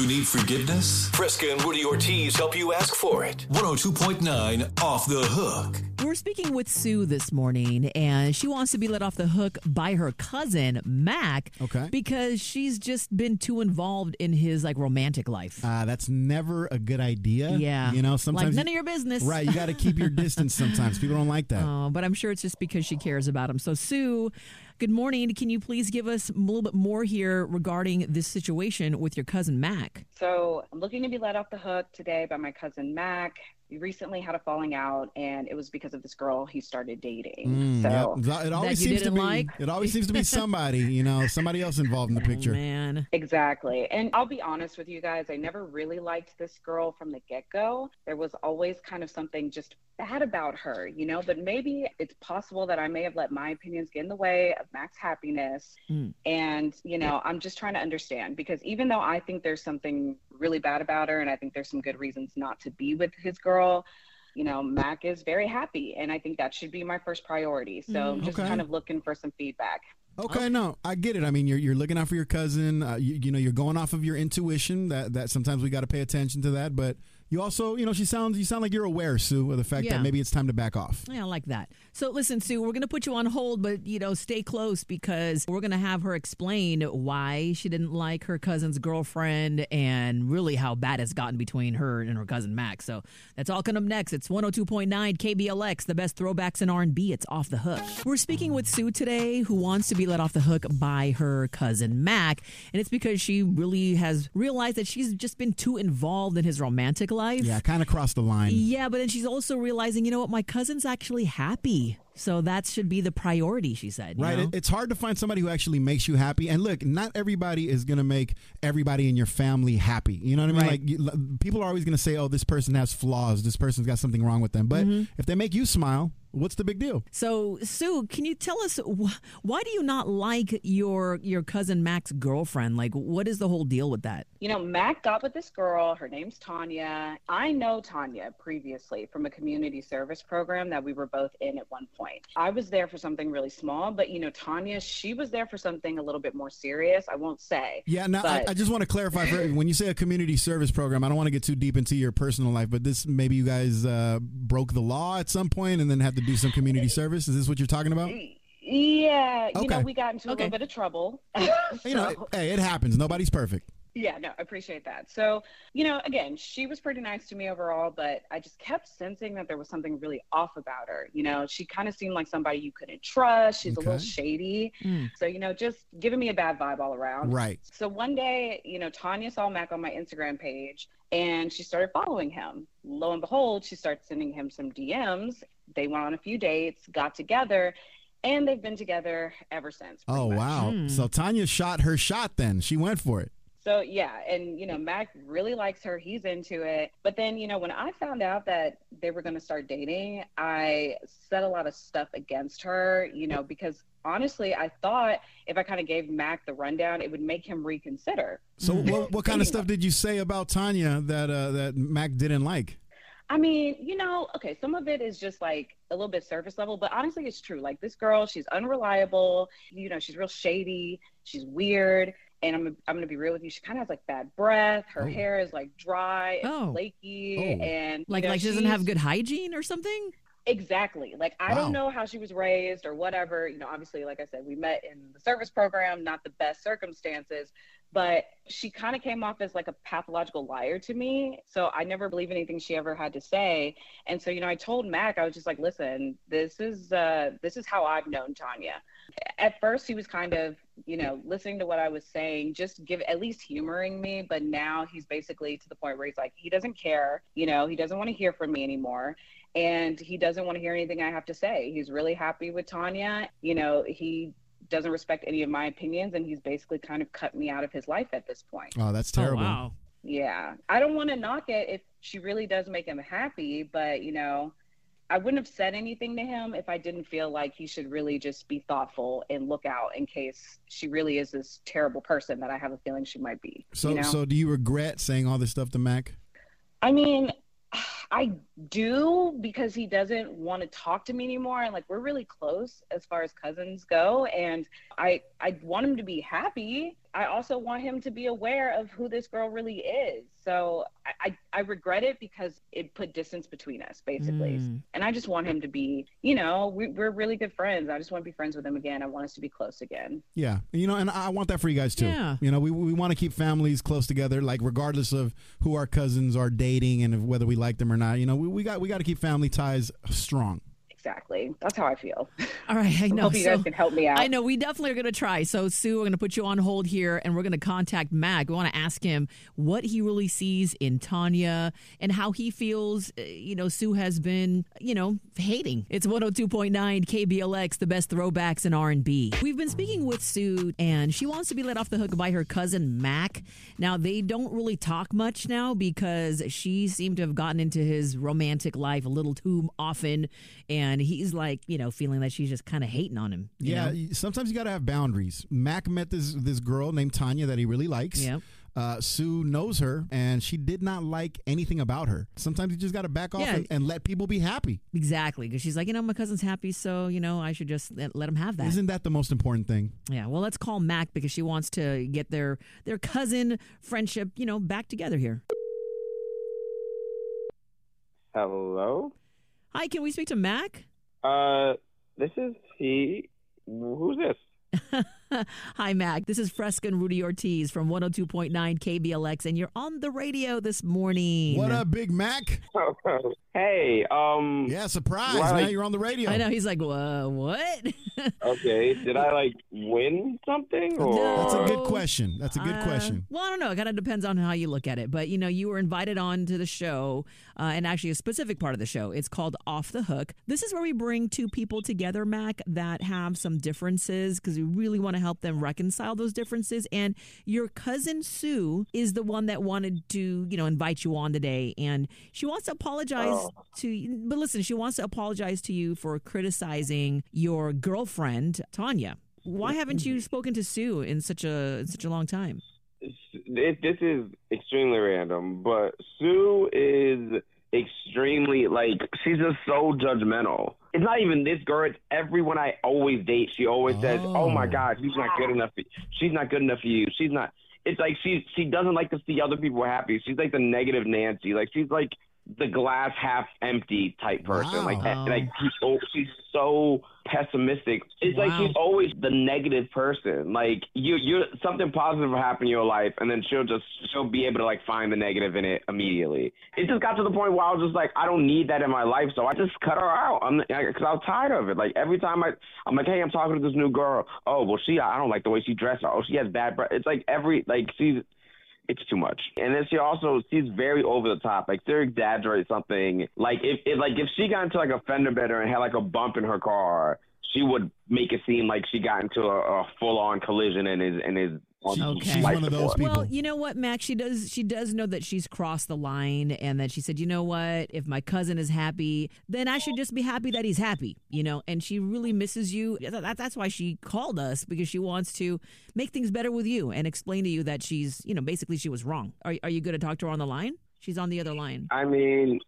You need forgiveness? Fresca and Woody Ortiz help you ask for it. 102.9 Off the Hook. We're speaking with Sue this morning, and she wants to be let off the hook by her cousin, Mac. Okay. Because she's just been too involved in his like romantic life. Uh, that's never a good idea. yeah. You know, sometimes. Like none you- of your business. Right. You got to keep your distance sometimes. People don't like that. Oh, but I'm sure it's just because she cares about him. So, Sue, good morning. Can you please give us a little bit more here regarding this situation with your cousin, Mac? So I'm looking to be let off the hook today by my cousin Mac. We recently had a falling out, and it was because of this girl he started dating. Mm, so yeah. It always seems to be. like? It always seems to be somebody. You know, somebody else involved in the picture. Oh, man. exactly. And I'll be honest with you guys, I never really liked this girl from the get go. There was always kind of something just bad about her, you know. But maybe it's possible that I may have let my opinions get in the way of Mac's happiness. Mm. And you know, I'm just trying to understand because even though I think there's something really bad about her, and I think there's some good reasons not to be with his girl. you know, Mac is very happy, and I think that should be my first priority. So I'm just kind of looking for some feedback. Okay, no, I get it. I mean, you're you're looking out for your cousin. Uh, you, you know, you're going off of your intuition. That that sometimes we got to pay attention to that. But you also, you know, she sounds you sound like you're aware, Sue, of the fact Yeah. that maybe it's time to back off. Yeah, I like that. So listen, Sue, we're going to put you on hold, but you know, stay close because we're going to have her explain why she didn't like her cousin's girlfriend and really how bad it's gotten between her and her cousin Max. So that's all coming up next. It's 102.9 KBLX, the best throwbacks in R&B. It's off the hook. We're speaking with Sue today who wants to be let off the hook by her cousin Mac, and it's because she really has realized that she's just been too involved in his romantic life. Yeah, kind of crossed the line. Yeah, but then she's also realizing, you know what, my cousin's actually happy. So that should be the priority, she said. you Right. know? It's hard to find somebody who actually makes you happy. And look, not everybody is going to make everybody in your family happy. You know what I mean? Right. Like you, people are always going to say, "Oh, this person has flaws. This person's got something wrong with them." But Mm-hmm. if they make you smile, what's the big deal? So, Sue, can you tell us wh- why do you not like your your cousin Mac's girlfriend? Like, what is the whole deal with that? You know, Mac got with this girl. Her name's Tanya. I know Tanya previously from a community service program that we were both in at one point. I was there for something really small, but you know, Tanya, she was there for something a little bit more serious. I won't say. Yeah, now I, But- I just want to clarify for when you say a community service program, I don't want to get too deep into your personal life, but this maybe you guys uh, broke the law at some point and then had to do some community service. Is this what you're talking about? Yeah, you know, we got into a Okay. little bit of trouble. You know, hey, it happens. Nobody's perfect. Yeah, no, I appreciate that. So, you know, again, she was pretty nice to me overall, but I just kept sensing that there was something really off about her. You know, she kind of seemed like somebody you couldn't trust. She's a little shady. Mm. So, you know, just giving me a bad vibe all around. Right. So one day, you know, Tanya saw Mac on my Instagram page and she started following him. Lo and behold, she started sending him some DMs. They went on a few dates, got together, and they've been together ever since. Oh much. wow! Hmm. So Tanya shot her shot. Then she went for it. So yeah, and you know, Mac really likes her. He's into it. But then, you know, when I found out that they were going to start dating, I said a lot of stuff against her, you know, because honestly, I thought if I kind of gave Mac the rundown, it would make him reconsider. So Mm. what, what kind of stuff did you say about Tanya that uh, that Mac didn't like? I mean, you know, okay, some of it is just like a little bit surface level, but honestly, it's true. Like this girl, she's unreliable. You know, she's real shady. She's weird. And I'm, I'm going to be real with you. She kind of has like bad breath. Her Oh. hair is like dry and Oh. flaky. Oh. And, Like, know, like she doesn't have good hygiene or something? Exactly. Like I Wow. don't know how she was raised or whatever. You know, obviously, like I said, we met in the service program, not the best circumstances, but she kind of came off as like a pathological liar to me. So I never believe anything she ever had to say. And so, you know, I told Mac, I was just like, listen, this is uh this is how I've known Tanya. At first he was kind of, you know, listening to what I was saying, just give at least humoring me, but now he's basically to the point where he's like, he doesn't care, you know, he doesn't want to hear from me anymore and he doesn't want to hear anything I have to say. He's really happy with Tanya. You know, he doesn't respect any of my opinions, and he's basically kind of cut me out of his life at this point. Oh, that's oh, terrible. Oh, wow. Yeah, I don't want to knock it if she really does make him happy, but you know, I wouldn't have said anything to him if I didn't feel like he should really just be thoughtful and look out in case she really is this terrible person that I have a feeling she might be. So you know? so do you regret saying all this stuff to Mac? I mean, I do because he doesn't want to talk to me anymore, and like we're really close as far as cousins go, and I I want him to be happy. I also want him to be aware of who this girl really is. So I, I, I regret it because it put distance between us, basically. Mm. And I just want him to be, you know, we, we're really good friends. I just want to be friends with him again. I want us to be close again. Yeah, you know, and I want that for you guys too. Yeah. You know, we we want to keep families close together, like regardless of who our cousins are dating and whether we like them or not. You know, we, we got we got to keep family ties strong. Exactly. That's how I feel. All right, I know. Hope you guys can help me out. I know we definitely are going to try. So, Sue, we're going to put you on hold here and we're going to contact Mac. We want to ask him what he really sees in Tanya and how he feels, uh, you know, Sue has been, you know, hating. It's 102.9 KBLX, the best throwbacks in R&B. We've been speaking with Sue and she wants to be let off the hook by her cousin Mac. Now, they don't really talk much now because she seemed to have gotten into his romantic life a little too often and he's like, you know, feeling that she's just kind of hating on him. you Yeah, know? sometimes you got to have boundaries. Mac met this this girl named Tanya that he really likes. Yeah. Uh, Sue knows her, and she did not like anything about her. Sometimes you just got to back off Yeah. and, and let people be happy. Exactly, because she's like, you know, my cousin's happy, so you know, I should just let, let him have that. Isn't that the most important thing? yeah. Well, let's call Mac because she wants to get their their cousin friendship, you know, back together here. Hello? Hi, can we speak to Mac? Uh, this is he. Who's this? Hi, Mac. This is Fresca and Rudy Ortiz from 102.9 KBLX, and you're on the radio this morning. What up, Big Mac? hey, um, Yeah, surprise! Why, now like- you're on the radio. I know. He's like, Whoa, what? okay, did I like win something? Or... That's a good question. That's a good Uh, question. Well, I don't know. It kind of depends on how you look at it. But, you know, you were invited on to the show, uh, and actually a specific part of the show. It's called Off the Hook. This is where we bring two people together, Mac, that have some differences because we really want to help them reconcile those differences. And your cousin Sue is the one that wanted to, you know, invite you on today. And she wants to apologize Oh. to, but listen, she wants to apologize to you for criticizing your girlfriend, Tanya. Why haven't you spoken to Sue in such a in such a long time? It, this is extremely random, but Sue is extremely like she's just so judgmental. It's not even this girl; it's everyone I always date. She always says, Oh. "Oh my God, she's not good enough. For, she's not good enough for you. She's not." It's like she she doesn't like to see other people happy. She's like the negative Nancy. Like she's like the glass half empty type person. Like Wow. like she's so, she's so pessimistic. It's like Wow. she's always the negative person. Like you you something positive will happen in your life, and then she'll just she'll be able to like find the negative in it immediately. It just got to the point where I was just like, I don't need that in my life, so I just cut her out. I'm because I was tired of it. Like every time I I'm like, hey, I'm talking to this new girl. Oh well, she I don't like the way she dresses. Oh, she has bad breath. It's like every like she's it's too much. And then she also she's very over the top. Like to exaggerate something. Like if, if like if she got into like a fender bender and had like a bump in her car, she would make it seem like she got into a, a full on collision and is and is on Okay. She's one of those people. Well, you know what, Max? She does. She does know that she's crossed the line, and that she said, "You know what? If my cousin is happy, then I should just be happy that he's happy." You know, and she really misses you. That, that's why she called us because she wants to make things better with you and explain to you that she's, you know, basically she was wrong. Are Are you going to talk to her on the line? She's on the other line. I mean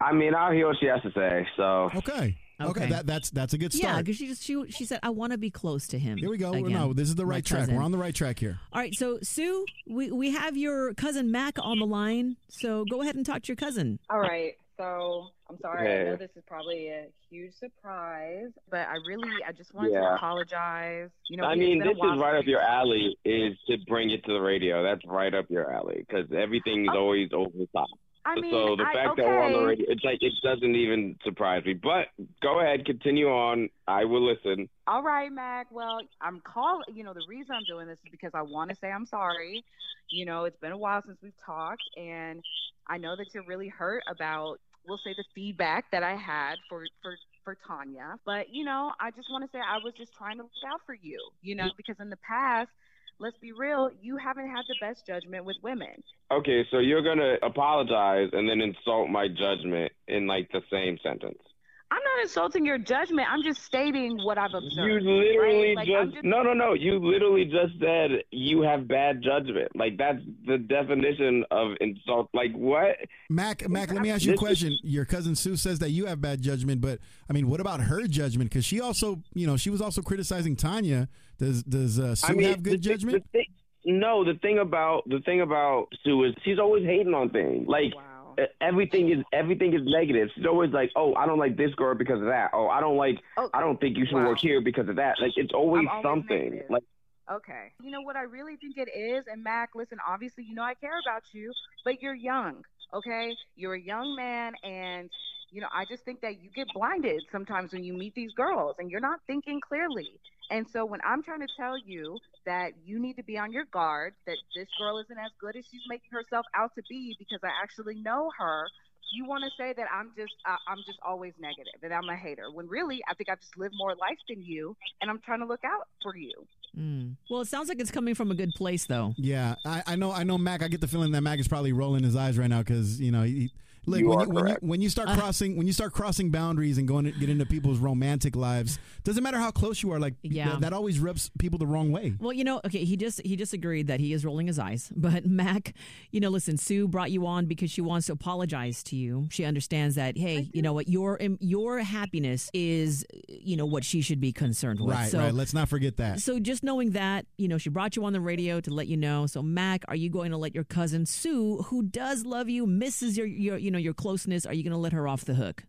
I mean I'll hear what she has to say. So Okay. Okay. Okay. That that's that's a good start. Yeah, start. because she just she she said, "I want to be close to him." Here we go. Again, no, this is the my right track. cousin. We're on the right track here. All right, so Sue, we, we have your cousin Mac on the line. So go ahead and talk to your cousin. All right. So I'm sorry. I know this is probably a huge surprise, but I really, I just wanted to apologize. You know, I mean, this is right up your alley. Is to bring it to the radio. That's right up your alley because everything's Oh. always over the top. I mean, so the I, fact okay. that we're on the radio, it's like it doesn't even surprise me. But go ahead, continue on. I will listen. All right, Mac. Well, I'm call. You know, the reason I'm doing this is because I want to say I'm sorry. You know, it's been a while since we've talked, and I know that you're really hurt about, we'll say, the feedback that I had for for for Tanya. But you know, I just want to say I was just trying to look out for you. You know, because in the past, let's be real, you haven't had the best judgment with women. Okay, so you're gonna apologize and then insult my judgment in like the same sentence. I'm not insulting your judgment. I'm just stating what I've observed. You literally right? Like, I'm just, no no no. You literally just said you have bad judgment. Like that's the definition of insult. Like what? Mac, Mac, let me ask you a This is- question. Your cousin Sue says that you have bad judgment, but I mean, what about her judgment? Because she also, you know, she was also criticizing Tanya. Does does uh, Sue I mean, have good the, thing- judgment? The thing, no, the thing about the thing about Sue is she's always hating on things. Like Wow. Everything is everything is negative. She's always like, "Oh, I don't like this girl because of that." Oh, I don't like Oh, I don't think you should wow. work here because of that. Like it's always, always something. negative. Like Okay. You know what I really think it is? And Mac, listen, obviously, you know I care about you, but you're young, okay? You're a young man, and, you know, I just think that you get blinded sometimes when you meet these girls and you're not thinking clearly. And so when I'm trying to tell you that you need to be on your guard, that this girl isn't as good as she's making herself out to be because I actually know her, you want to say that I'm just uh, I'm just always negative and I'm a hater. When really, I think I've just lived more life than you, and I'm trying to look out for you. Mm. Well, it sounds like it's coming from a good place, though. Yeah, I, I know. I know. Mac. I get the feeling that Mac is probably rolling his eyes right now because you know. He, look, You when are you, when you when you start uh. crossing when you start crossing boundaries and going to get into people's romantic lives, doesn't matter how close you are. Like Yeah. that, that always rubs people the wrong way. Well, you know, okay, he just he just agreed that he is rolling his eyes. But Mac, you know, listen, Sue brought you on because she wants to apologize to you. She understands that, hey, you know what, your your happiness is, you know, what she should be concerned with. Right, so, right. Let's not forget that. So just knowing that, you know, she brought you on the radio to let you know. So Mac, are you going to let your cousin Sue, who does love you, misses your your you know your closeness, are you going to let her off the hook?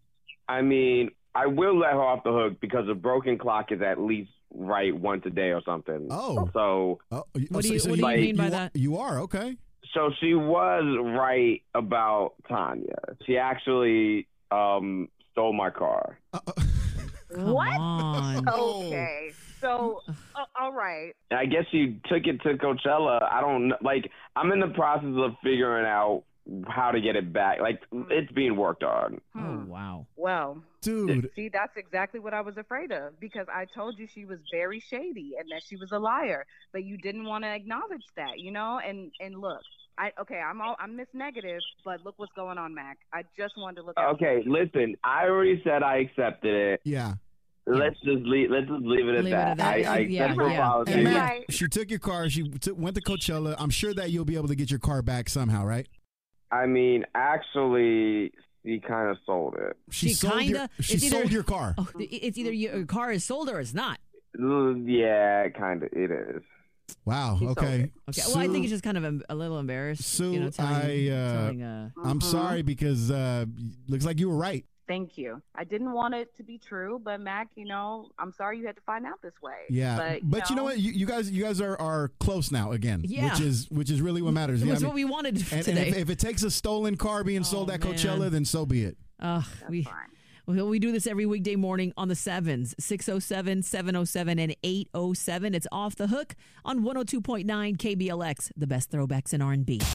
I mean, I will let her off the hook because a broken clock is at least right once a day or something. Oh. So Oh, What do you- so what do you mean by are- that? You are okay. so she was right about Tanya. She actually um stole my car. Uh, uh, What? on. Oh. Okay. So, uh, all right. I guess she took it to Coachella. I don't. Like, I'm in the process of figuring out how to get it back. Like, it's being worked on. Oh Hmm. wow. Well, dude. see, that's exactly what I was afraid of because I told you she was very shady and that she was a liar, but you didn't want to acknowledge that, you know? And and look, I okay, I'm all I'm Miss Negative, but look what's going on, Mac. I just wanted to look out. Okay, listen. I already said I accepted it. Yeah. Let's just leave. Let's just leave it at Leave it that. at that. I, I Yeah, accept her yeah. apology. And Yeah. She took your car. She took, went to Coachella. I'm sure that you'll be able to get your car back somehow, right? I mean, actually, she kind of sold it. She sold kinda- she either- sold your car. Oh, it's either your car is sold or it's not. Yeah, kind of. It is. Wow. She sold Okay. it. Okay. well, I think Sue, it's just kind of em- a little embarrassed. Sue, you know, telling, I, uh, telling, uh, I'm Mhm. sorry because uh, looks like you were right. Thank you. I didn't want it to be true, but Mac, you know, I'm sorry you had to find out this way. Yeah, But, you know what? You, you guys, you guys are, are close now again. Yeah. which is which is really what matters. it Yeah, was I what mean, we wanted and, and today. if, if it takes a stolen car being oh, sold Oh, at Coachella, man. then so be it. Ugh, That's we, fine. we do this every weekday morning on the sevens 607, 707, and 807. It's off the hook on 102.9 KBLX, the best throwbacks in R&B.